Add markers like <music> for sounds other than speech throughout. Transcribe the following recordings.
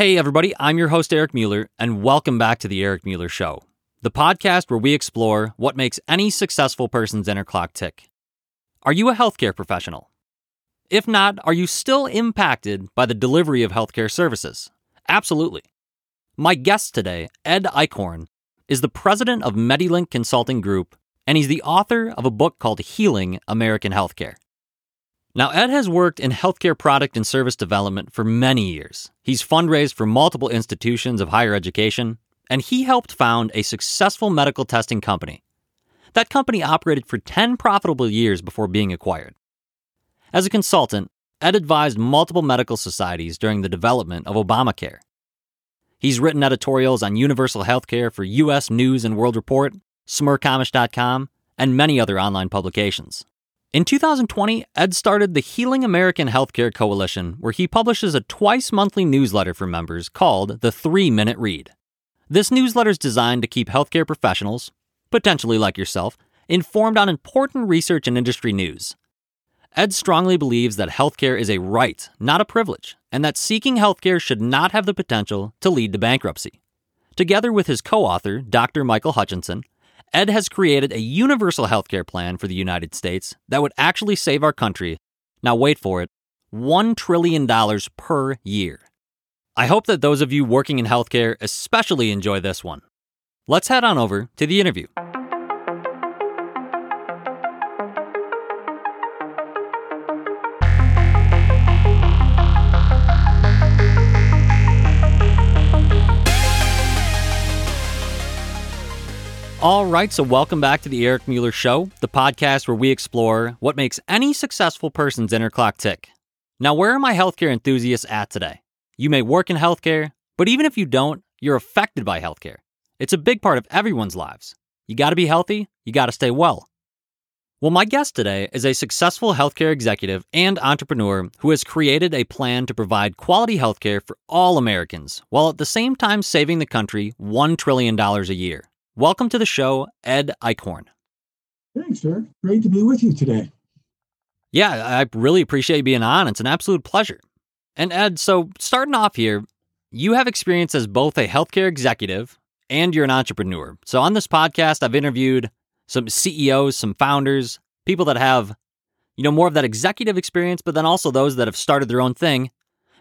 Hey, everybody, I'm your host, Eric Mueller, and welcome back to The Eric Mueller Show, the podcast where we explore what makes any successful person's inner clock tick. Are you a healthcare professional? If not, are you still impacted by the delivery of healthcare services? Absolutely. My guest today, Ed Eichhorn, is the president of MediLink Consulting Group, and he's the author of a book called Healing American Healthcare. Now, Ed has worked in healthcare product and service development for many years. He's fundraised for multiple institutions of higher education, and he helped found a successful medical testing company. That company operated for 10 profitable years before being acquired. As a consultant, Ed advised multiple medical societies during the development of Obamacare. He's written editorials on universal healthcare for U.S. News and World Report, Smerconish.com, and many other online publications. In 2020, Ed started the Healing American Healthcare Coalition, where he publishes a twice monthly newsletter for members called the Three Minute Read. This newsletter is designed to keep healthcare professionals, potentially like yourself, informed on important research and industry news. Ed strongly believes that healthcare is a right, not a privilege, and that seeking healthcare should not have the potential to lead to bankruptcy. Together with his co author, Dr. Michael Hutchinson, Ed has created a universal healthcare plan for the United States that would actually save our country, now wait for it, $1 trillion per year. I hope that those of you working in healthcare especially enjoy this one. Let's head on over to the interview. All right, so welcome back to the Eric Mueller Show, the podcast where we explore what makes any successful person's inner clock tick. Now, where are my healthcare enthusiasts at today? You may work in healthcare, but even if you don't, you're affected by healthcare. It's a big part of everyone's lives. You got to be healthy, you got to stay well. Well, my guest today is a successful healthcare executive and entrepreneur who has created a plan to provide quality healthcare for all Americans while at the same time saving the country $1 trillion a year. Welcome to the show, Ed Eichhorn. Thanks, sir. Great to be with you today. Yeah, I really appreciate you being on. It's an absolute pleasure. And Ed, so starting off here, you have experience as both a healthcare executive and you're an entrepreneur. So on this podcast, I've interviewed some CEOs, some founders, people that have, you know, more of that executive experience, but then also those that have started their own thing.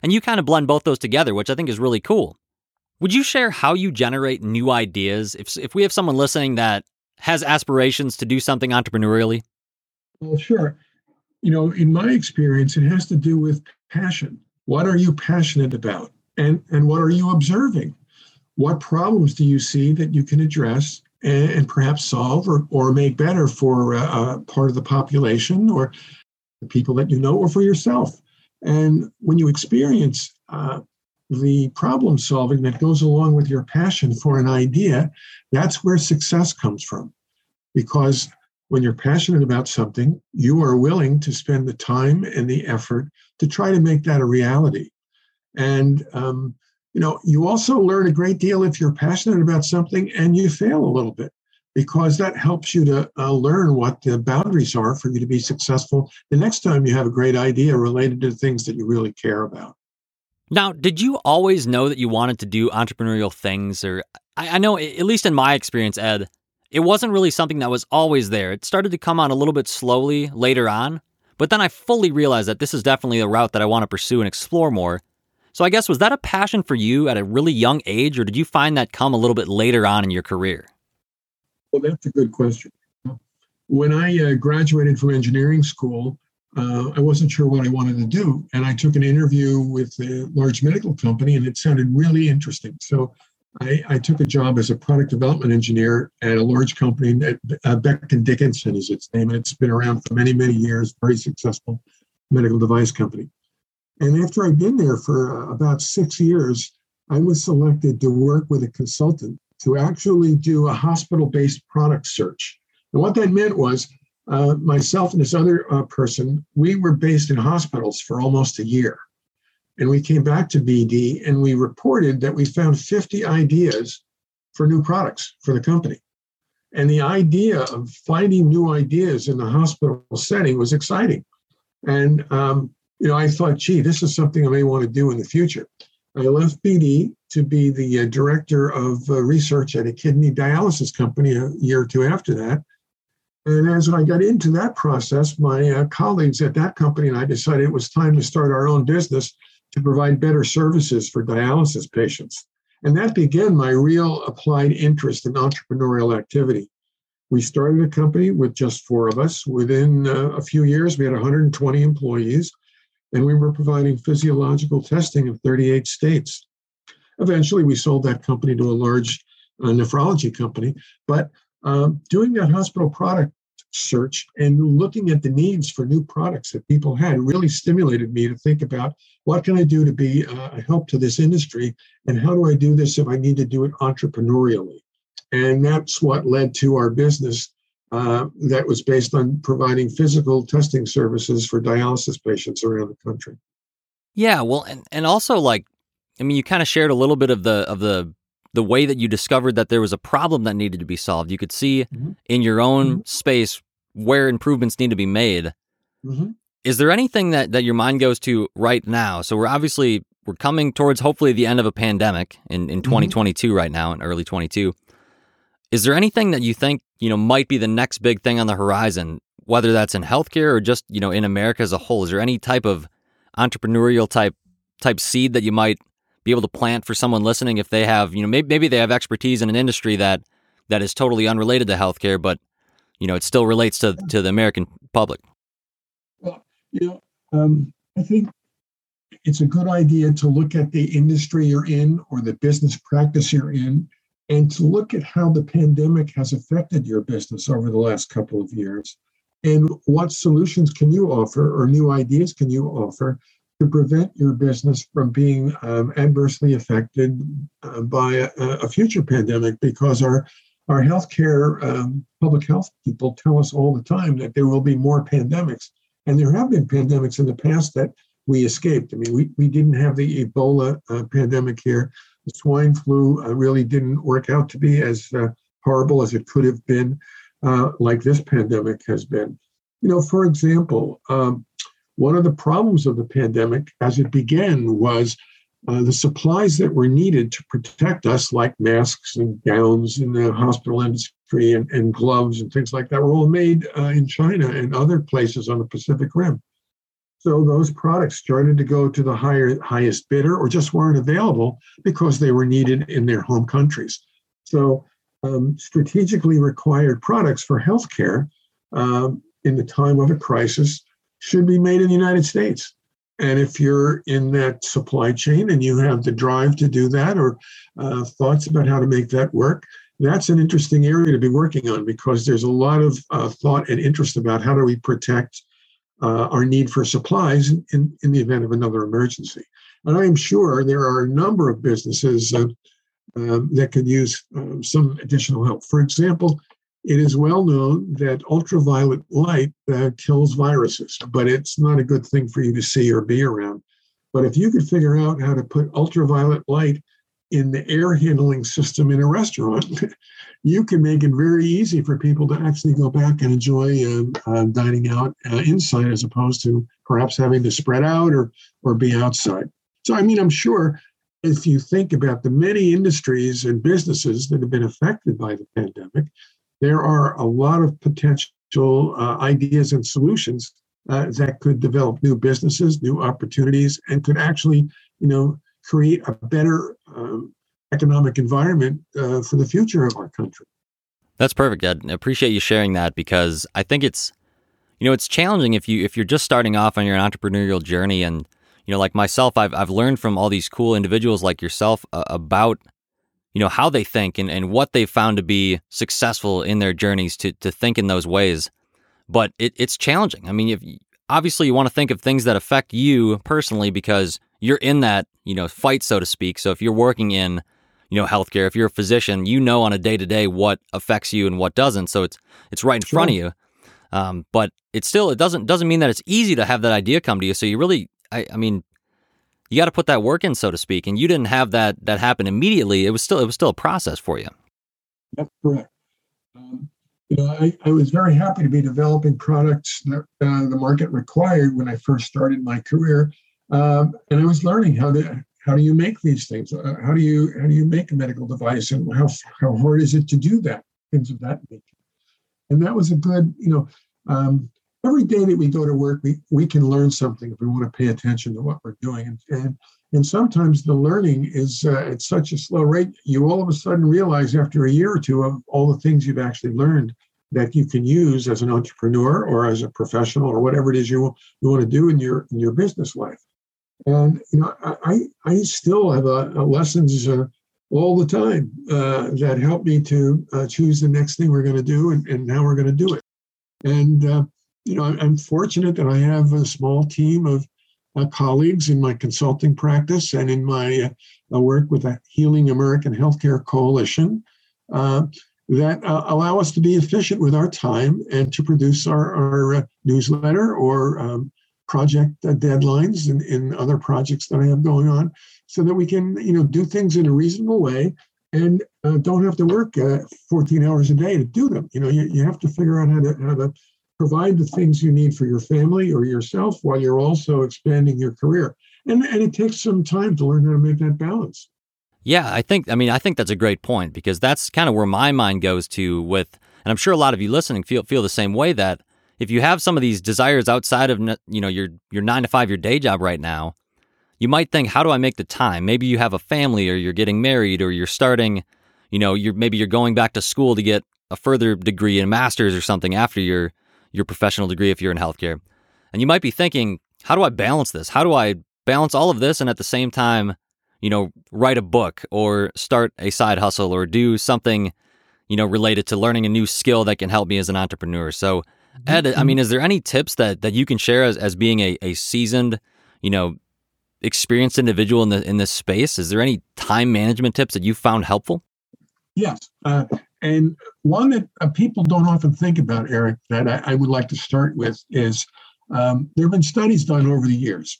And you kind of blend both those together, which I think is really cool. Would you share how you generate new ideas if, if we have someone listening that has aspirations to do something entrepreneurially? Well, sure. You know, in my experience, it has to do with passion. What are you passionate about? And, and what are you observing? What problems do you see that you can address and, and perhaps solve or, or make better for a, a part of the population or the people that you know or for yourself? And when you experience uh, the problem solving that goes along with your passion for an idea, that's where success comes from. Because when you're passionate about something, you are willing to spend the time and the effort to try to make that a reality. And, um, you know, you also learn a great deal if you're passionate about something and you fail a little bit, because that helps you to uh, learn what the boundaries are for you to be successful the next time you have a great idea related to things that you really care about. Now, did you always know that you wanted to do entrepreneurial things? Or I, I, know, at least in my experience, Ed, it wasn't really something that was always there. It started to come on a little bit slowly later on, but then I fully realized that this is definitely a route that I want to pursue and explore more. So I guess was that a passion for you at a really young age, or did you find that come a little bit later on in your career? Well, that's a good question. When I uh, graduated from engineering school, uh, I wasn't sure what I wanted to do. And I took an interview with a large medical company, and it sounded really interesting. So I, I took a job as a product development engineer at a large company, at, uh, Dickinson is its name. And it's been around for many, many years, very successful medical device company. And after I'd been there for uh, about six years, I was selected to work with a consultant to actually do a hospital based product search. And what that meant was uh, myself and this other uh, person, we were based in hospitals for almost a year. And we came back to BD and we reported that we found 50 ideas for new products for the company. And the idea of finding new ideas in the hospital setting was exciting. And, um, you know, I thought, gee, this is something I may want to do in the future. I left BD to be the uh, director of uh, research at a kidney dialysis company a year or two after that. And as I got into that process, my uh, colleagues at that company and I decided it was time to start our own business to provide better services for dialysis patients. And that began my real applied interest in entrepreneurial activity. We started a company with just four of us. Within uh, a few years, we had 120 employees, and we were providing physiological testing in 38 states. Eventually, we sold that company to a large uh, nephrology company. But um, doing that hospital product search and looking at the needs for new products that people had really stimulated me to think about what can I do to be uh, a help to this industry and how do I do this if I need to do it entrepreneurially. And that's what led to our business uh, that was based on providing physical testing services for dialysis patients around the country. Yeah, well, and, and also like, I mean, you kind of shared a little bit of the of the the way that you discovered that there was a problem that needed to be solved. You could see mm-hmm. in your own mm-hmm. space where improvements need to be made. Mm-hmm. Is there anything that, that your mind goes to right now? So we're obviously we're coming towards hopefully the end of a pandemic in, in 2022 mm-hmm. right now in early 22. Is there anything that you think, you know, might be the next big thing on the horizon, whether that's in healthcare or just, you know, in America as a whole? Is there any type of entrepreneurial type type seed that you might be able to plant for someone listening if they have, you know, maybe, maybe they have expertise in an industry that that is totally unrelated to healthcare, but you know, it still relates to to the American public. Well, you know, um, I think it's a good idea to look at the industry you're in or the business practice you're in and to look at how the pandemic has affected your business over the last couple of years and what solutions can you offer or new ideas can you offer to prevent your business from being um, adversely affected uh, by a, a, future pandemic because our our healthcare um, public health people tell us all the time that there will be more pandemics. And there have been pandemics in the past that we escaped. I mean we, we didn't have the ebola uh, pandemic here. The swine flu uh, really didn't work out to be as uh, horrible as it could have been uh, like this pandemic has been. You know for example um, one of the problems of the pandemic as it began was uh, the supplies that were needed to protect us, like masks and gowns in the hospital industry and, and gloves and things like that, were all made uh, in China and other places on the Pacific Rim. So those products started to go to the higher, highest bidder or just weren't available because they were needed in their home countries. So um, strategically required products for healthcare um, in the time of a crisis should be made in the United States. And if you're in that supply chain and you have the drive to do that or uh, thoughts about how to make that work, that's an interesting area to be working on because there's a lot of uh, thought and interest about how do we protect uh, our need for supplies in, in the event of another emergency. And I am sure there are a number of businesses uh, um, that could use um, some additional help. For example, it is well known that ultraviolet light uh, kills viruses, but it's not a good thing for you to see or be around. But if you could figure out how to put ultraviolet light in the air handling system in a restaurant, <laughs> you can make it very easy for people to actually go back and enjoy uh, uh, dining out uh, inside as opposed to perhaps having to spread out or, or be outside. So, I mean, I'm sure if you think about the many industries and businesses that have been affected by the pandemic, there are a lot of potential uh, ideas and solutions uh, that could develop new businesses, new opportunities, and could actually, you know, create a better um, economic environment uh, for the future of our country. That's perfect, Ed. I appreciate you sharing that because I think it's, you know, it's challenging if you if you're just starting off on your entrepreneurial journey and you know, like myself, I've I've learned from all these cool individuals like yourself uh, about you know how they think and, and what they found to be successful in their journeys to to think in those ways. But it, it's challenging. I mean if obviously you want to think of things that affect you personally because you're in that you know fight so to speak. So if you're working in you know healthcare if you're a physician you know on a day to day what affects you and what doesn't. So it's it's right in sure. front of you. Um, but it still it doesn't doesn't mean that it's easy to have that idea come to you. So you really I, I mean you got to put that work in, so to speak. And you didn't have that that happen immediately. It was still it was still a process for you. That's correct. Um, you know, I, I, was very happy to be developing products that uh, the market required when I first started my career, um, and I was learning how to how do you make these things? Uh, how do you how do you make a medical device, and how how hard is it to do that? Things of that nature. And that was a good, you know, um, every day that we go to work, we we can learn something if we want to pay attention to what we're doing. And and, and sometimes the learning is uh, at such a slow rate, you all of a sudden realize after a year or two of all the things you've actually learned that you can use as an entrepreneur or as a professional or whatever it is you, you want to do in your in your business life. And you know, I I still have a, a lessons uh, all the time uh, that help me to uh, choose the next thing we're going to do and, and how we're going to do it. And uh, you know, I'm fortunate that I have a small team of uh, colleagues in my consulting practice and in my uh, work with the Healing American Healthcare Coalition that uh, allow us to be efficient with our time and to produce our, our uh, newsletter or um, project uh, deadlines and in other projects that I have going on so that we can, you know, do things in a reasonable way and uh, don't have to work uh, 14 hours a day to do them. You know, you, you have to figure out how to, how to provide the things you need for your family or yourself while you're also expanding your career. And, and it takes some time to learn how to make that balance. Yeah, I think I mean I think that's a great point because that's kind of where my mind goes to with and I'm sure a lot of you listening feel feel the same way that if you have some of these desires outside of you know your your 9 to 5 your day job right now, you might think how do I make the time? Maybe you have a family or you're getting married or you're starting, you know, you're maybe you're going back to school to get a further degree in masters or something after your your professional degree if you're in healthcare. And you might be thinking, how do I balance this? How do I balance all of this and at the same time you know, write a book or start a side hustle or do something, you know, related to learning a new skill that can help me as an entrepreneur. So, Ed, I mean, is there any tips that that you can share as, as being a, a seasoned, you know, experienced individual in the in this space? Is there any time management tips that you found helpful? Yes, uh, and one that uh, people don't often think about, Eric, that I, I would like to start with is um, there have been studies done over the years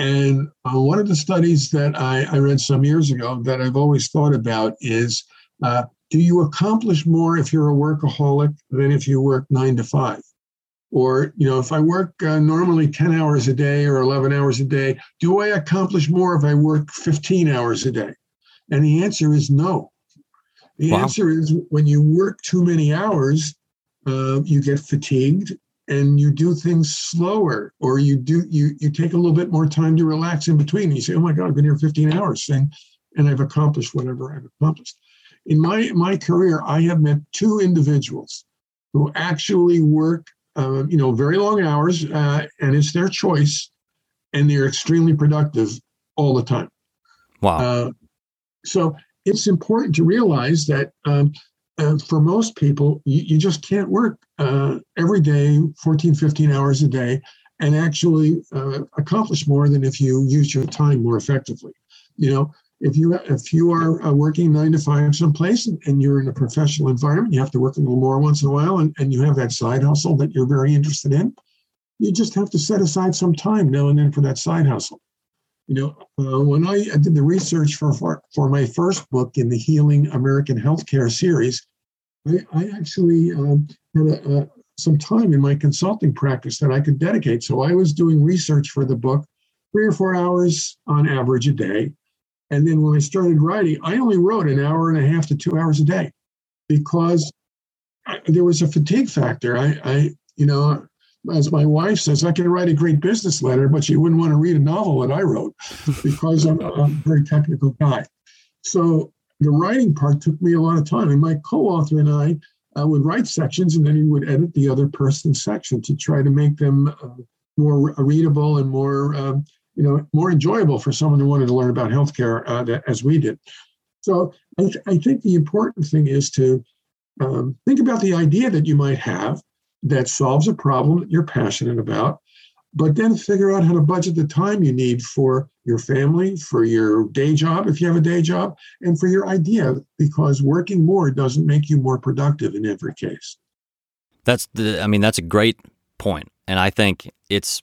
and uh, one of the studies that I, I, read some years ago that I've always thought about is uh, do you accomplish more if you're a workaholic than if you work nine to five? Or, you know, if I work uh, normally 10 hours a day or 11 hours a day, do I accomplish more if I work 15 hours a day? And the answer is no. The wow. answer is when you work too many hours, uh, you get fatigued and you do things slower or you do you you take a little bit more time to relax in between and you say oh my god i've been here 15 hours and and i've accomplished whatever i've accomplished. In my my career i have met two individuals who actually work uh, you know very long hours uh, and it's their choice and they're extremely productive all the time. Wow. Uh, so it's important to realize that um, uh, for most people, you, you just can't work uh, every day, 14, 15 hours a day, and actually uh, accomplish more than if you use your time more effectively. You know, if you if you are uh, working nine to five someplace and, and, you're in a professional environment, you have to work a little more once in a while, and, and you have that side hustle that you're very interested in. You just have to set aside some time now and then for that side hustle. You know, uh, when I, I, did the research for, for, for my first book in the Healing American Healthcare series, I, I actually um, had a, a, some time in my consulting practice that I could dedicate. So I was doing research for the book three or four hours on average a day. And then when I started writing, I only wrote an hour and a half to two hours a day because I, there was a fatigue factor. I, I, you know, as my wife says, I can write a great business letter, but she wouldn't want to read a novel that I wrote because <laughs> I'm a very technical guy. So the writing part took me a lot of time, and my co-author and I uh, would write sections, and then he would edit the other person's section to try to make them uh, more readable and more, um, you know, more enjoyable for someone who wanted to learn about healthcare uh, that, as we did. So I, th- I, think the important thing is to um, think about the idea that you might have that solves a problem that you're passionate about, but then figure out how to budget the time you need for your family, for your day job, if you have a day job, and for your idea, because working more doesn't make you more productive in every case. That's the, I mean, that's a great point. And I think it's,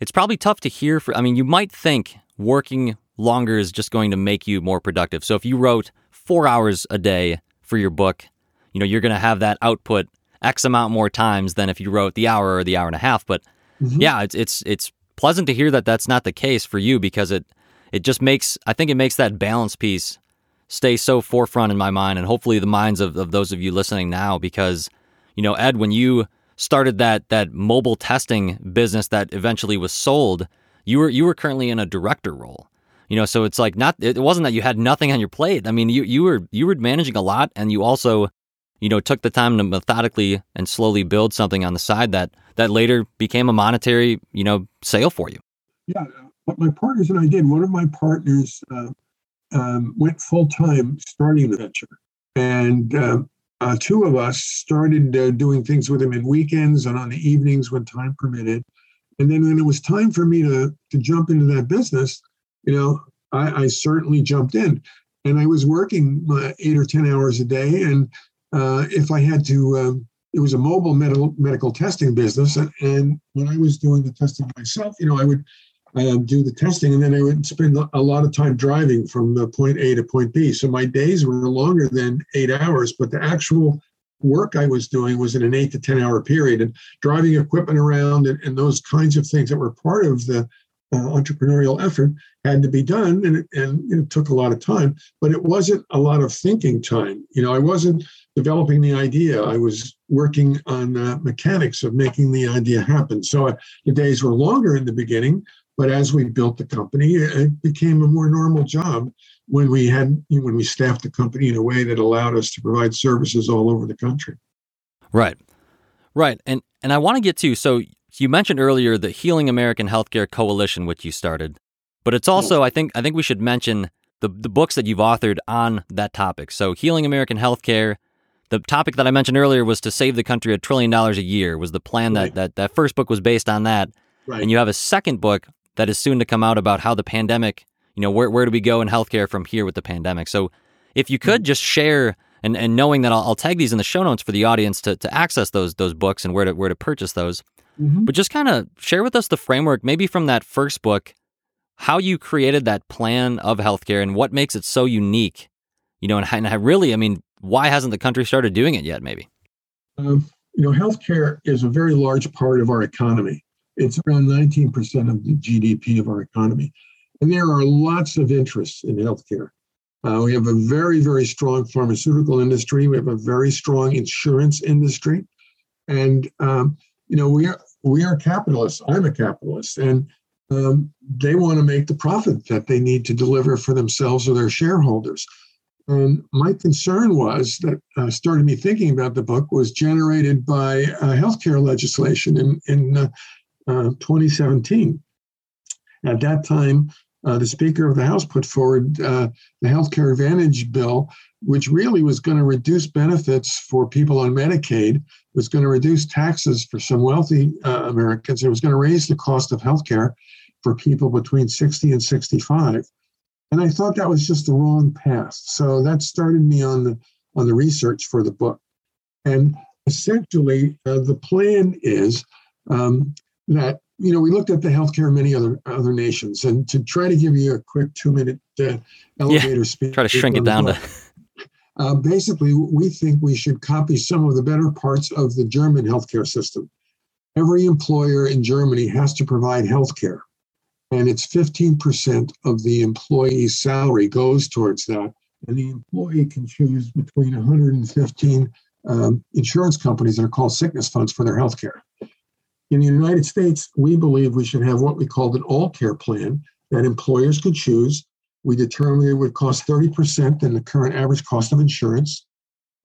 it's probably tough to hear for, I mean, you might think working longer is just going to make you more productive. So if you wrote four hours a day for your book, you know, you're going to have that output X amount more times than if you wrote the hour or the hour and a half. But mm-hmm. yeah, it's, it's, it's pleasant to hear that that's not the case for you because it it just makes I think it makes that balance piece stay so forefront in my mind and hopefully the minds of, of those of you listening now because you know Ed when you started that that mobile testing business that eventually was sold you were you were currently in a director role you know so it's like not it wasn't that you had nothing on your plate I mean you you were you were managing a lot and you also you know took the time to methodically and slowly build something on the side that that later became a monetary you know sale for you yeah what my partners and I did one of my partners uh, um, went full time starting the venture. And uh, uh, two of us started uh, doing things with him in weekends and on the evenings when time permitted. And then when it was time for me to, to jump into that business, you know, I, I certainly jumped in. And I was working uh, eight or 10 hours a day. And uh, if I had to, um, it was a mobile medical, medical testing business. And, and when I was doing the testing myself, you know, I would uh, do the testing, and then I would spend a lot of time driving from the point A to point B. So my days were longer than eight hours, but the actual work I was doing was in an eight to 10 hour period and driving equipment around and, and those kinds of things that were part of the uh, entrepreneurial effort had to be done. And, and it took a lot of time, but it wasn't a lot of thinking time. You know, I wasn't developing the idea. I was working on uh, mechanics of making the idea happen. So uh, the days were longer in the beginning, but as we built the company, it became a more normal job when we had when we staffed the company in a way that allowed us to provide services all over the country. Right, right, and and I want to get to so you mentioned earlier the Healing American Healthcare Coalition, which you started, but it's also I think I think we should mention the the books that you've authored on that topic. So Healing American Healthcare. The topic that I mentioned earlier was to save the country a trillion dollars a year. Was the plan right. that, that that first book was based on that, right. and you have a second book that is soon to come out about how the pandemic, you know, where, where do we go in healthcare from here with the pandemic? So if you could mm-hmm. just share and, and knowing that I'll, I'll, tag these in the show notes for the audience to, to access those those books and where to where to purchase those. Mm-hmm. But just kind of share with us the framework, maybe from that first book, how you created that plan of healthcare and what makes it so unique, you know, and, and I really, I mean, why hasn't the country started doing it yet? Maybe. Um, you know, healthcare is a very large part of our economy. It's around 19% of the GDP of our economy. And there are lots of interests in healthcare. Uh, we have a very, very strong pharmaceutical industry. We have a very strong insurance industry. And, um, you know, we are, we are capitalists. I'm a capitalist. And um, they want to make the profit that they need to deliver for themselves or their shareholders. And my concern was that uh, started me thinking about the book was generated by uh, healthcare legislation in, in uh, uh, 2017. At that time, uh, the Speaker of the House put forward uh, the Healthcare Advantage bill, which really was going to reduce benefits for people on Medicaid, was going to reduce taxes for some wealthy Americans. It was going to raise the cost of healthcare for people between 60 and 65. And I thought that was just the wrong path. So that started me on the on the research for the book. And essentially, uh, the plan is um, that you know we looked at the healthcare in many other other nations, and to try to give you a quick two minute uh, elevator yeah, speech, try to shrink it down to. Uh, basically, we think we should copy some of the better parts of the German healthcare system. Every employer in Germany has to provide healthcare, and it's 15% of the employee's salary goes towards that. And the employee can choose between 115 um, insurance companies that are called sickness funds for their healthcare. In the United States, we believe we should have what we called an all care plan that employers could choose. We determined it would cost 30% than the current average cost of insurance.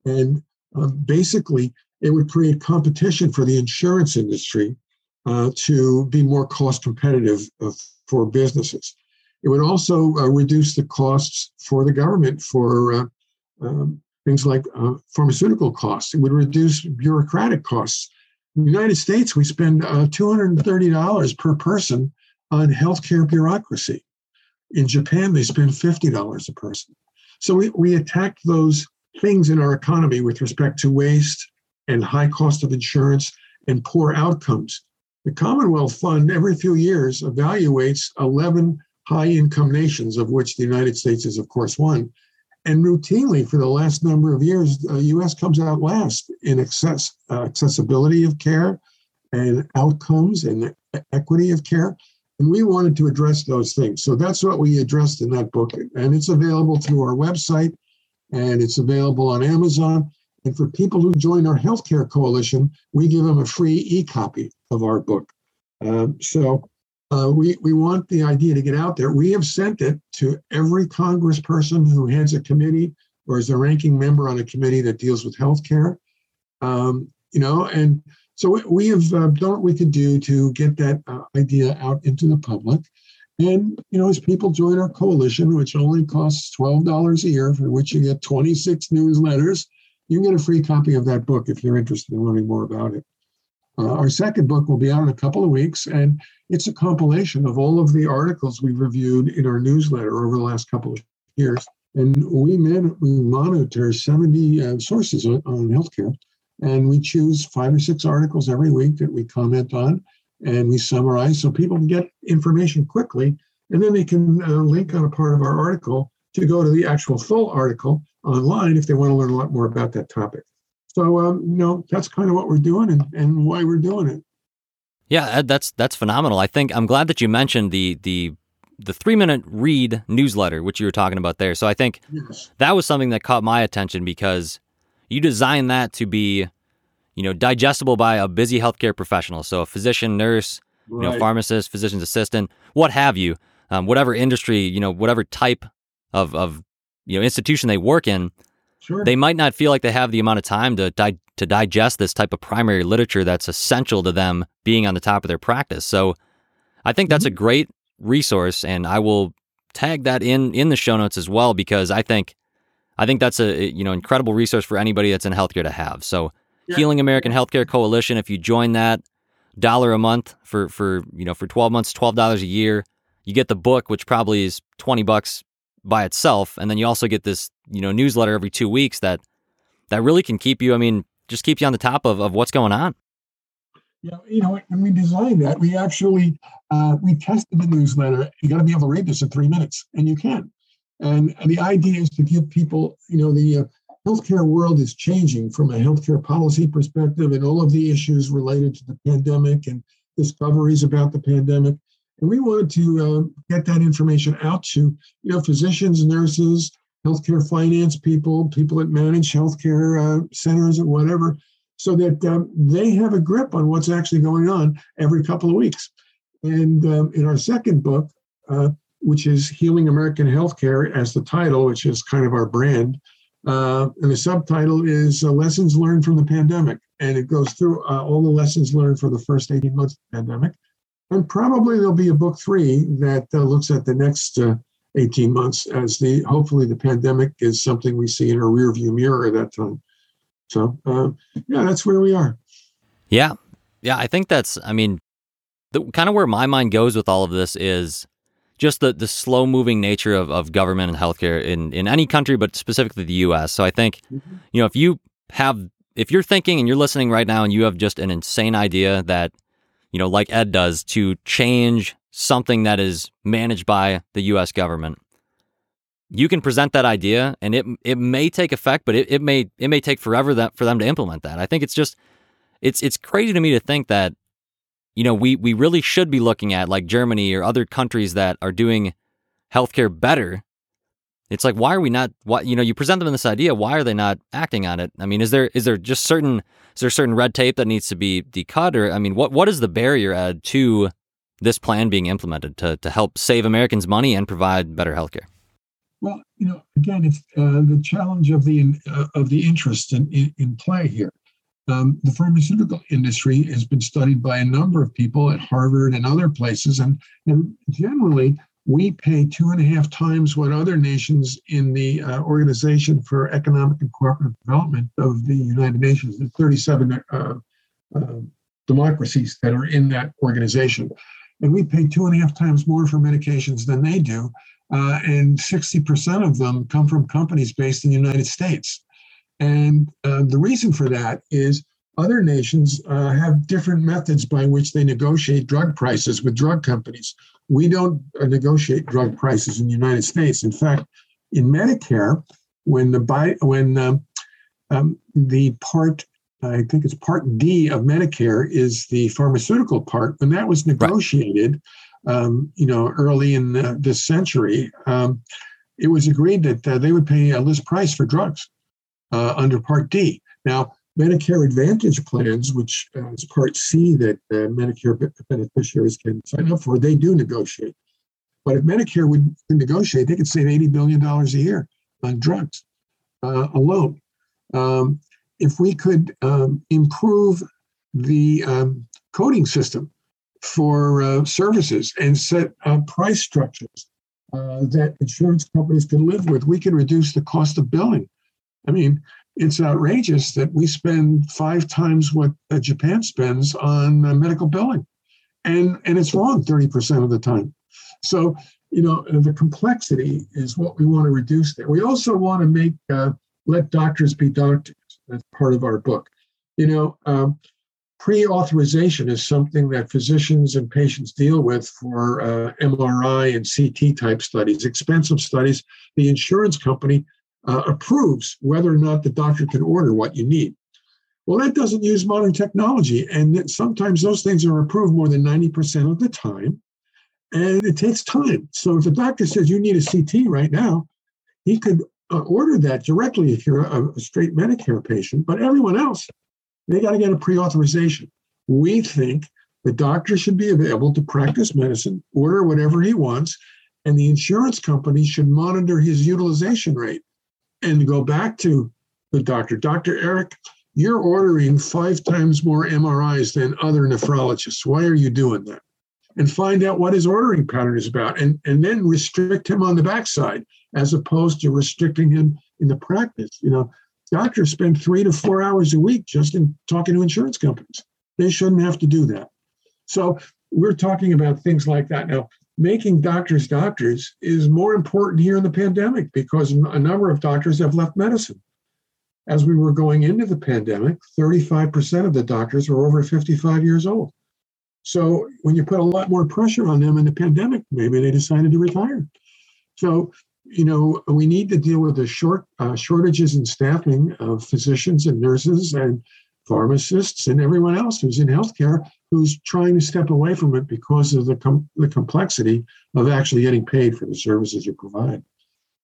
And uh, basically, it would create competition for the insurance industry uh, to be more cost competitive uh, for businesses. It would also uh, reduce the costs for the government for uh, um, things like pharmaceutical costs. It would reduce bureaucratic costs in the United States, we spend uh, $230 per person on healthcare bureaucracy. In Japan, they spend $50 a person. So we, we attack those things in our economy with respect to waste and high cost of insurance and poor outcomes. The Commonwealth Fund every few years evaluates 11 high income nations, of which the United States is, of course, one. And routinely, for the last number of years, the U.S. comes out last in access, uh, accessibility of care and outcomes and equity of care. And we wanted to address those things. So that's what we addressed in that book. And it's available through our website and it's available on Amazon. And for people who join our healthcare coalition, we give them a free e copy of our book. Um, so uh, we, we want the idea to get out there. We have sent it to every congressperson who heads a committee or is a ranking member on a committee that deals with healthcare. Um, you know, and so we have uh, done what we could do to get that uh, idea out into the public. And, you know, as people join our coalition, which only costs $12 a year, for which you get 26 newsletters, you can get a free copy of that book if you're interested in learning more about it. Uh, our second book will be out in a couple of weeks, and it's a compilation of all of the articles we've reviewed in our newsletter over the last couple of years. And we, man, we monitor 70 uh, sources on, on healthcare, and we choose five or six articles every week that we comment on and we summarize so people can get information quickly, and then they can uh, link on a part of our article to go to the actual full article online if they want to learn a lot more about that topic. So, um, you know, that's kind of what we're doing and, and why we're doing it. Yeah, that's that's phenomenal. I think I'm glad that you mentioned the the the three minute read newsletter, which you were talking about there. So I think yes. that was something that caught my attention because you designed that to be, you know, digestible by a busy healthcare professional. So a physician, nurse, right. you know, pharmacist, physician's assistant, what have you, um, whatever industry, you know, whatever type of of you know institution they work in Sure. They might not feel like they have the amount of time to di- to digest this type of primary literature that's essential to them being on the top of their practice. So I think that's mm-hmm. a great resource and I will tag that in in the show notes as well because I think I think that's a you know incredible resource for anybody that's in healthcare to have. So yeah. Healing American Healthcare Coalition if you join that dollar a month for for you know for 12 months, $12 a year, you get the book which probably is 20 bucks by itself, and then you also get this you know newsletter every two weeks that that really can keep you. I mean, just keep you on the top of of what's going on. Yeah, you know, when we designed that, we actually uh, we tested the newsletter. You got to be able to read this in three minutes, and you can. And, and the idea is to give people, you know, the uh, healthcare world is changing from a healthcare policy perspective, and all of the issues related to the pandemic and discoveries about the pandemic. And we wanted to uh, get that information out to you know physicians, nurses, healthcare finance people, people that manage healthcare uh, centers or whatever, so that um, they have a grip on what's actually going on every couple of weeks. And um, in our second book, uh, which is Healing American Healthcare as the title, which is kind of our brand, uh, and the subtitle is uh, Lessons Learned from the Pandemic. And it goes through uh, all the lessons learned for the first 18 months of the pandemic and probably there'll be a book three that uh, looks at the next uh, 18 months as the hopefully the pandemic is something we see in our rearview mirror at that time. So uh, yeah, that's where we are. Yeah, yeah, I think that's. I mean, the kind of where my mind goes with all of this is just the the slow moving nature of, of government and healthcare in in any country, but specifically the U.S. So I think mm-hmm. you know if you have if you're thinking and you're listening right now and you have just an insane idea that you know, like Ed does, to change something that is managed by the US government. You can present that idea and it it may take effect, but it, it may it may take forever that for them to implement that. I think it's just it's it's crazy to me to think that, you know, we we really should be looking at like Germany or other countries that are doing healthcare better it's like why are we not why you know you present them this idea why are they not acting on it? I mean is there is there just certain is there certain red tape that needs to be decut or i mean what what is the barrier Ed to this plan being implemented to to help save americans money and provide better healthcare? Well you know again it's uh, the challenge of the uh, of the interest in, in, in play here. Um, the pharmaceutical industry has been studied by a number of people at harvard and other places and and generally we pay two and a half times what other nations in the uh, Organization for Economic and Cooperative Development of the United Nations, the 37 uh, uh, democracies that are in that organization. And we pay two and a half times more for medications than they do. Uh, and 60% of them come from companies based in the United States. And uh, the reason for that is other nations uh, have different methods by which they negotiate drug prices with drug companies. We don't uh, negotiate drug prices in the United States. In fact, in Medicare, when the when um, um, the part I think it's Part D of Medicare is the pharmaceutical part. When that was negotiated, um, you know, early in the, this century, um, it was agreed that uh, they would pay a list price for drugs uh, under Part D. Now, Medicare Advantage plans, which uh, is Part C that uh, Medicare beneficiaries can sign up for, they do negotiate. But if Medicare would negotiate, they could save $80 billion a year on drugs uh, alone. Um, if we could um, improve the um, coding system for uh, services and set price structures uh, that insurance companies can live with, we can reduce the cost of billing. I mean, it's outrageous that we spend five times what uh, Japan spends on uh, medical billing, and and it's wrong thirty percent of the time. So you know the complexity is what we want to reduce there. We also want to make uh, let doctors be doctors. That's part of our book. You know, um, pre-authorization is something that physicians and patients deal with for uh, MRI and CT type studies, expensive studies. The insurance company uh, approves whether or not the doctor can order what you need. Well, that doesn't use modern technology, and sometimes those things are approved more than 90% of the time, and it takes time. So if the doctor says you need a CT right now, he could uh, order that directly if you're a, a straight Medicare patient, but everyone else, they got to get a pre authorization. We think the doctor should be available to practice medicine, order whatever he wants, and the insurance company should monitor his utilization rate and go back to the doctor. Dr. Eric, you're ordering five times more MRIs than other nephrologists. Why are you doing that? And find out what his ordering pattern is about and, and then restrict him on the backside as opposed to restricting him in the practice. You know, doctors spend three to four hours a week just in talking to insurance companies. They shouldn't have to do that. So we're talking about things like that. Now, making doctors doctors is more important here in the pandemic because a number of doctors have left medicine. As we were going into the pandemic, 35% of the doctors were over 55 years old. So when you put a lot more pressure on them in the pandemic, maybe they decided to retire. So, you know, we need to deal with the short uh, shortages in staffing of physicians and nurses and pharmacists and everyone else who's in healthcare who's trying to step away from it because of the, com- the complexity of actually getting paid for the services you provide.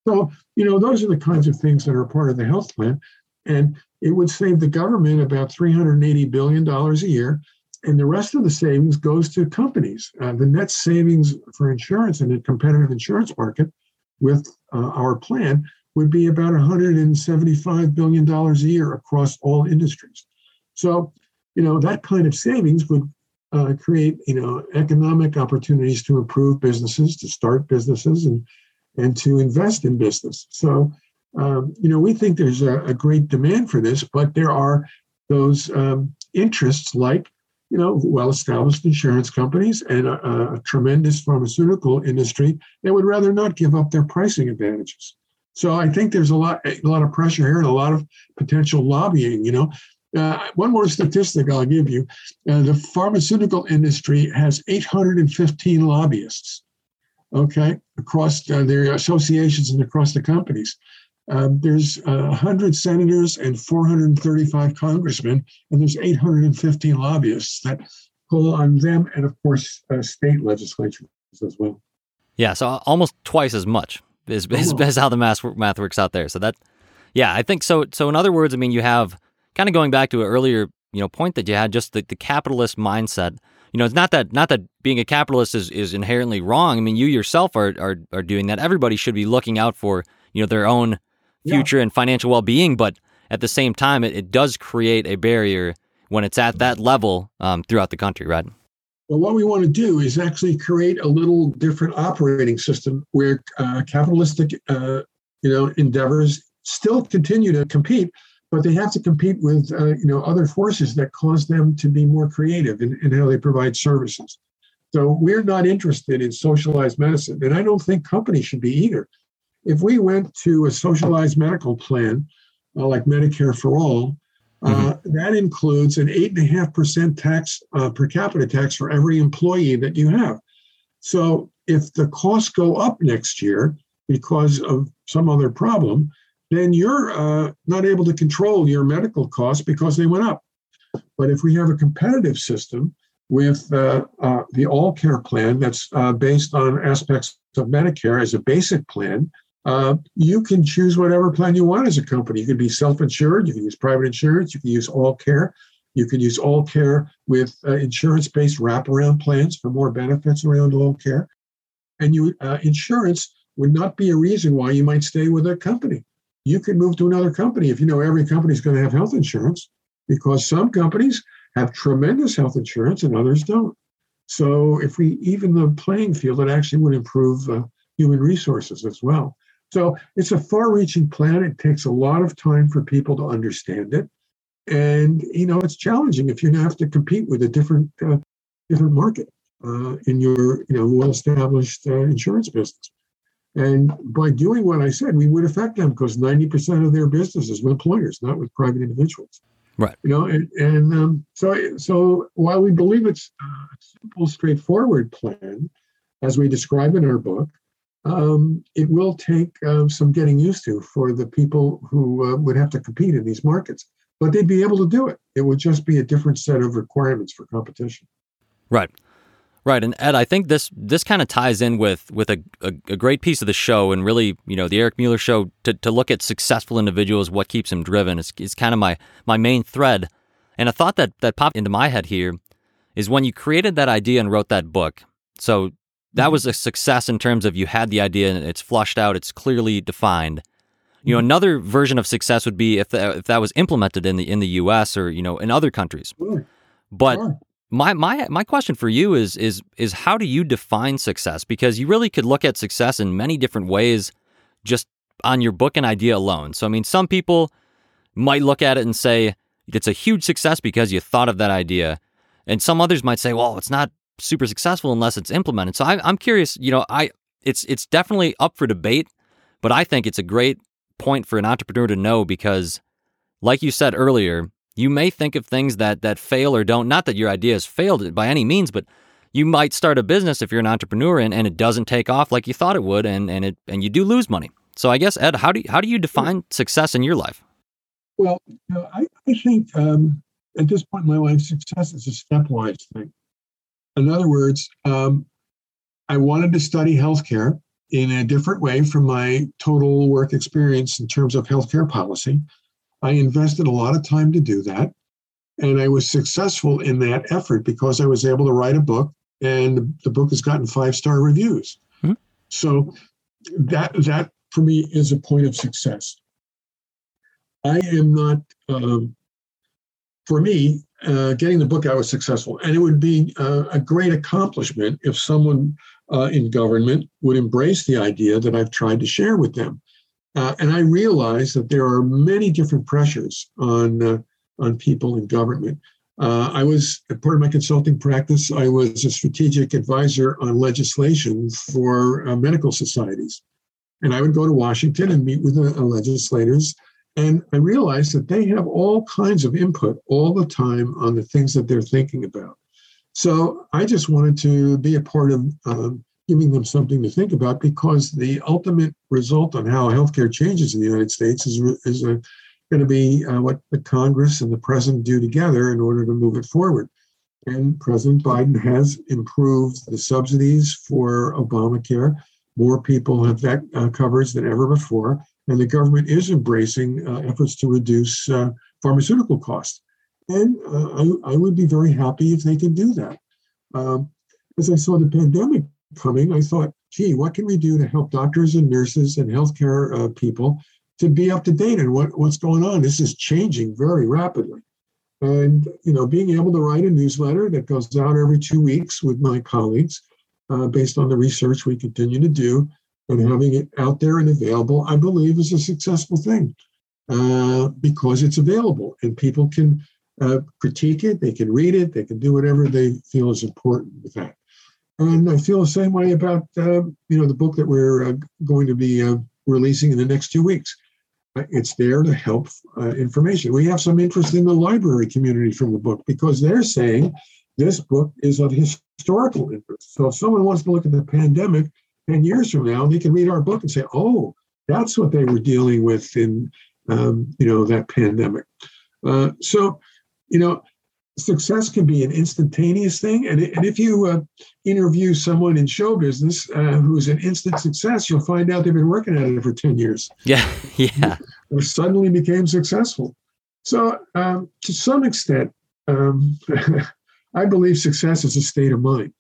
So, you know, those are the kinds of things that are part of the health plan. And it would save the government about $380 billion a year. And the rest of the savings goes to companies. Uh, the net savings for insurance in a competitive insurance market with uh, our plan would be about $175 billion a year across all industries. So, you know, that kind of savings would uh, create, you know, economic opportunities to improve businesses, to start businesses, and and to invest in business. So, um, you know, we think there's a, a, great demand for this, but there are those um, interests like, you know, well-established insurance companies and a, a tremendous pharmaceutical industry that would rather not give up their pricing advantages. So I think there's a lot, a lot of pressure here and a lot of potential lobbying. You know, uh, one more statistic I'll give you. Uh, the pharmaceutical industry has 815 lobbyists, okay, across uh, their associations and across the companies. Um, there's 100 senators and 435 congressmen, and there's 815 lobbyists that pull on them, and of course, uh, state legislatures as well. Yeah, so almost twice as much is, is, is <laughs> how the math, math works out there. So that, yeah, I think so. So in other words, I mean, you have kind of going back to an earlier you know point that you had, just the, the capitalist mindset. You know, it's not that not that being a capitalist is, is inherently wrong. I mean, you yourself are, are are doing that. Everybody should be looking out for you know their own future yeah. and financial well being, but at the same time, it, it does create a barrier when it's at that level um, throughout the country, right? Well, what we want to do is actually create a little different operating system where uh, capitalistic, uh, you know, endeavors still continue to compete, but they have to compete with uh, you know other forces that cause them to be more creative in, in, how they provide services. So we're not interested in socialized medicine, and I don't think companies should be either. If we went to a socialized medical plan uh, like Medicare for all, uh, mm-hmm. that includes an eight and a half percent tax uh, per capita tax for every employee that you have. So if the costs go up next year because of some other problem, then you're uh, not able to control your medical costs because they went up. But if we have a competitive system with uh, uh, the All Care plan that's uh, based on aspects of Medicare as a basic plan, uh, you can choose whatever plan you want as a company. You can be self insured, you can use private insurance, you can use All Care, you can use All Care with uh, insurance based wraparound plans for more benefits around All Care. And you insurance would not be a reason why you might stay with a company. You could move to another company if you know every company is going to have health insurance because some companies have tremendous health insurance and others don't. So if we even the playing field, it actually would improve uh, human resources as well. So it's a far-reaching plan. It takes a lot of time for people to understand it, and you know it's challenging if you have to compete with a different uh, different market uh, in your you know well-established uh, insurance business. And by doing what I said, we would affect them because 90% of their business is with employers, not with private individuals. Right. You know, and, and um, so so while we believe it's a simple, straightforward plan, as we describe in our book, um, it will take uh, some getting used to for the people who uh, would have to compete in these markets. But they'd be able to do it. It would just be a different set of requirements for competition. Right. Right, and Ed, I think this this kind of ties in with with a, a, a, great piece of the show, and really, you know, the Eric Mueller show to, to look at successful individuals, what keeps them driven, is, is kind of my my main thread. And a thought that that popped into my head here is when you created that idea and wrote that book. So that mm-hmm. was a success in terms of you had the idea and it's flushed out, it's clearly defined. You know, mm-hmm. another version of success would be if the, if that was implemented in the in the U.S. or you know in other countries. But my my my question for you is is is how do you define success? Because you really could look at success in many different ways just on your book and idea alone. So I mean, some people might look at it and say it's a huge success because you thought of that idea, and some others might say, well, it's not super successful unless it's implemented. So I, I'm curious. You know, I it's it's definitely up for debate, but I think it's a great point for an entrepreneur to know because, like you said earlier, you may think of things that that fail or don't. Not that your idea has failed by any means, but you might start a business if you're an entrepreneur and, and it doesn't take off like you thought it would, and and it and you do lose money. So I guess Ed, how do you, how do you define success in your life? Well, you know, I, I think um, at this point in my life, success is a stepwise thing. In other words, um, I wanted to study healthcare in a different way from my total work experience in terms of healthcare policy. I invested a lot of time to do that. And I was successful in that effort because I was able to write a book, and the book has gotten five star reviews. Mm-hmm. So that that for me is a point of success. I am not. Um, for me, uh, getting the book out was successful, and it would be uh, a great accomplishment if someone uh, in government would embrace the idea that I've tried to share with them. Uh, and I realize that there are many different pressures on uh, on people in government. Uh, I was part of my consulting practice. I was a strategic advisor on legislation for uh, medical societies, and I would go to Washington and meet with the uh, legislators. And I realized that they have all kinds of input all the time on the things that they're thinking about. So I just wanted to be a part of um, giving them something to think about because the ultimate result on how healthcare changes in the United States is, is going to be uh, what the Congress and the president do together in order to move it forward. And President Biden has improved the subsidies for Obamacare. More people have that uh, coverage than ever before. And the government is embracing uh, efforts to reduce uh, pharmaceutical costs. And uh, I, I, would be very happy if they could do that. Um, as I saw the pandemic coming, I thought, gee, what can we do to help doctors and nurses and healthcare uh, people to be up to date and what, what's going on? This is changing very rapidly. And, you know, being able to write a newsletter that goes out every two weeks with my colleagues uh, based on the research we continue to do and having it out there and available, I believe is a successful thing uh, because it's available and people can uh, critique it, they can read it, they can do whatever they feel is important with that. And I feel the same way about uh, you know the book that we're uh, going to be uh, releasing in the next two weeks. Uh, it's there to help uh, information. We have some interest in the library community from the book because they're saying this book is of historical interest. So if someone wants to look at the pandemic 10 years from now, they can read our book and say, oh, that's what they were dealing with in um, you know that pandemic. Uh, so, you know, success can be an instantaneous thing. And, and if you uh, interview someone in show business uh, who's an instant success, you'll find out they've been working at it for 10 years. <laughs> Yeah. Yeah. Or suddenly became successful. So, um, to some extent, um, <laughs> I believe success is a state of mind.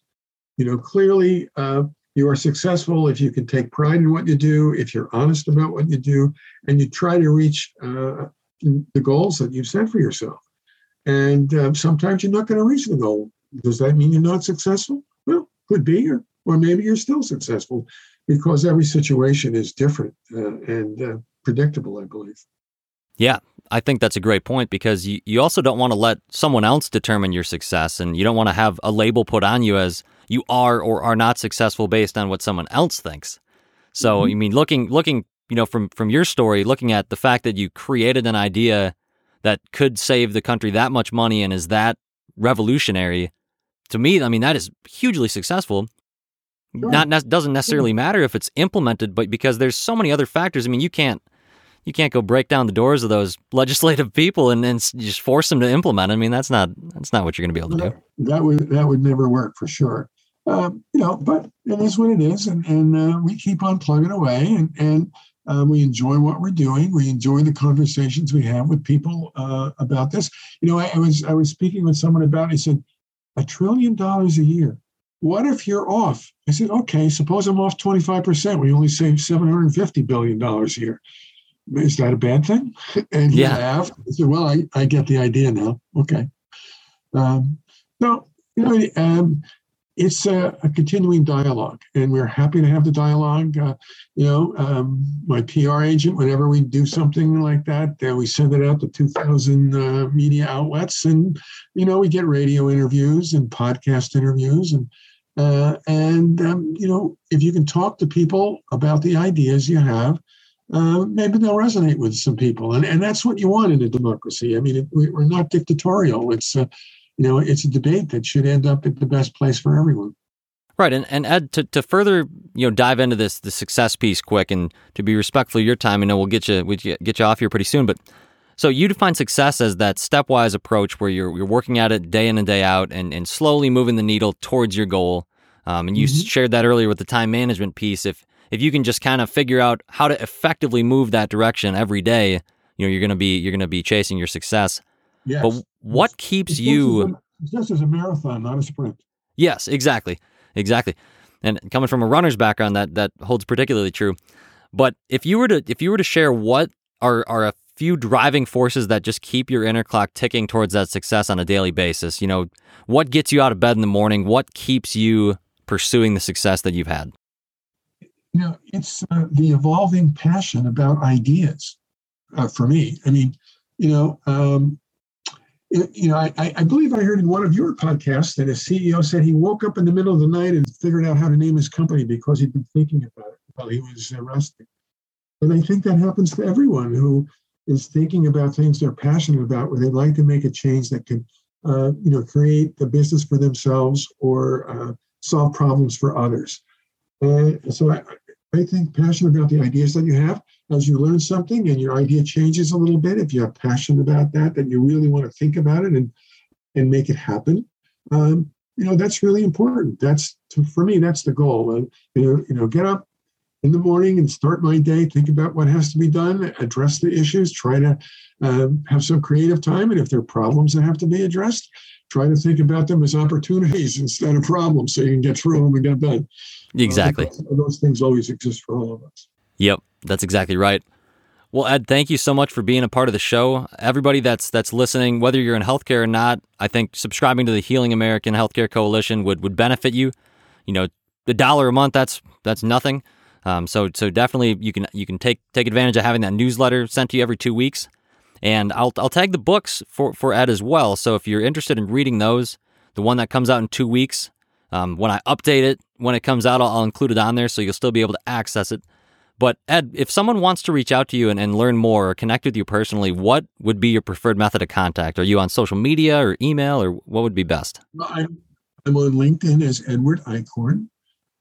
You know, clearly, uh, you are successful if you can take pride in what you do, if you're honest about what you do, and you try to reach uh, the goals that you've set for yourself. And um, sometimes you're not going to reach the goal. Does that mean you're not successful? Well, could be, or, or maybe you're still successful because every situation is different uh, and uh, predictable, I believe. Yeah, I think that's a great point because you, you also don't want to let someone else determine your success and you don't want to have a label put on you as you are or are not successful based on what someone else thinks. So, mm-hmm. I mean, looking looking, you know, from from your story, looking at the fact that you created an idea that could save the country that much money and is that revolutionary, to me, I mean, that is hugely successful. Sure. Not ne- doesn't necessarily matter if it's implemented, but because there's so many other factors. I mean, you can't you can't go break down the doors of those <laughs> legislative people and, and just force them to implement. I mean, that's not that's not what you're going to be able to do. That would that would never work for sure. Um, you know, but it is what it is, and and uh, we keep on plugging away, and and uh, we enjoy what we're doing. We enjoy the conversations we have with people uh, about this. You know, I, I, was I was speaking with someone about. It, he said, a trillion dollars a year. What if you're off? I said, okay. Suppose I'm off 25 percent. We only save 750 billion dollars a year. Is that a bad thing? <laughs> And he yeah. laughed. I said, well, I, I get the idea now. Okay. Um, no, you know, um, it's a, a, continuing dialogue, and we're happy to have the dialogue. Uh, you know, um, my PR agent, whenever we do something like that, we send it out to 2,000 uh, media outlets, and you know, we get radio interviews and podcast interviews, and uh, and um, you know, if you can talk to people about the ideas you have, uh, maybe they'll resonate with some people, and and that's what you want in a democracy. I mean, it, we're not dictatorial. It's uh, you know, it's a debate that should end up at the best place for everyone. Right, and and Ed, to, to further you know dive into this the success piece quick, and to be respectful of your time, you know we'll get you we get you off here pretty soon. But so you define success as that stepwise approach where you're you're working at it day in and day out, and and slowly moving the needle towards your goal. Um, and you mm-hmm. shared that earlier with the time management piece. If if you can just kind of figure out how to effectively move that direction every day, you know you're gonna be you're gonna be chasing your success. Yes. But what keeps it's you? Just as a marathon, not a sprint. Yes, exactly, exactly. And coming from a runner's background, that that holds particularly true. But if you were to if you were to share what are are a few driving forces that just keep your inner clock ticking towards that success on a daily basis, you know, what gets you out of bed in the morning? What keeps you pursuing the success that you've had? You know, it's uh, the evolving passion about ideas uh, for me. I mean, you know, um, you know, I, I believe I heard in one of your podcasts that a CEO said he woke up in the middle of the night and figured out how to name his company because he'd been thinking about it while he was arrested. And I think that happens to everyone who is thinking about things they're passionate about, where they'd like to make a change that could, uh, you know, create a business for themselves or uh, solve problems for others. And so I, I think passionate about the ideas that you have as you learn something and your idea changes a little bit, if you have passion about that, that you really want to think about it and and make it happen, um, you know that's really important. That's to, for me, that's the goal. And you know, you know, get up in the morning and start my day. Think about what has to be done, address the issues, try to um, have some creative time, and if there are problems that have to be addressed, try to think about them as opportunities <laughs> instead of problems, so you can get through them and get done. Exactly. Uh, those things always exist for all of us. Yep, that's exactly right. Well, Ed, thank you so much for being a part of the show. Everybody that's that's listening, whether you're in healthcare or not, I think subscribing to the Healing American Healthcare Coalition would would benefit you. You know, the dollar a month that's that's nothing. Um, so so definitely you can you can take take advantage of having that newsletter sent to you every two weeks, and I'll I'll tag the books for for Ed as well. So if you're interested in reading those, the one that comes out in two weeks, um, when I update it when it comes out, I'll, I'll include it on there so you'll still be able to access it. But Ed, if someone wants to reach out to you and, and learn more or connect with you personally, what would be your preferred method of contact? Are you on social media or email, or what would be best? I'm, I'm on LinkedIn as Edward Eichhorn.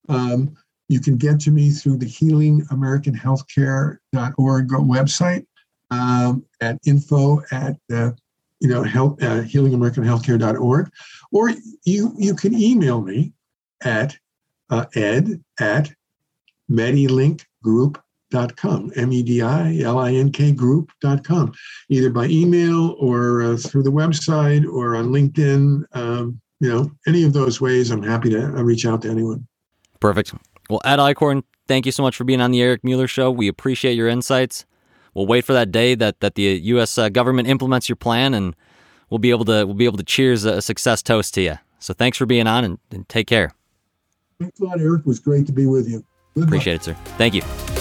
Um, you can get to me through the healingamericanhealthcare.org website um, at info at uh, you know, help uh, healingamericanhealthcare.org, or you you can email me at uh, ed at medilinkgroup.com, M-E-D-I-L-I-N-K group.com, either by email or uh, through the website or on LinkedIn. Um, you know, any of those ways, I'm happy to uh, reach out to anyone. Perfect. Well, Ed Eichhorn, thank you so much for being on the Eric Mueller Show. We appreciate your insights. We'll wait for that day that, that the U.S. Uh, government implements your plan, and we'll be able to we'll be able to cheers a success toast to you. So thanks for being on, and, and take care. Thanks a lot, Eric. It was great to be with you. Good Appreciate luck. it, sir. Thank you.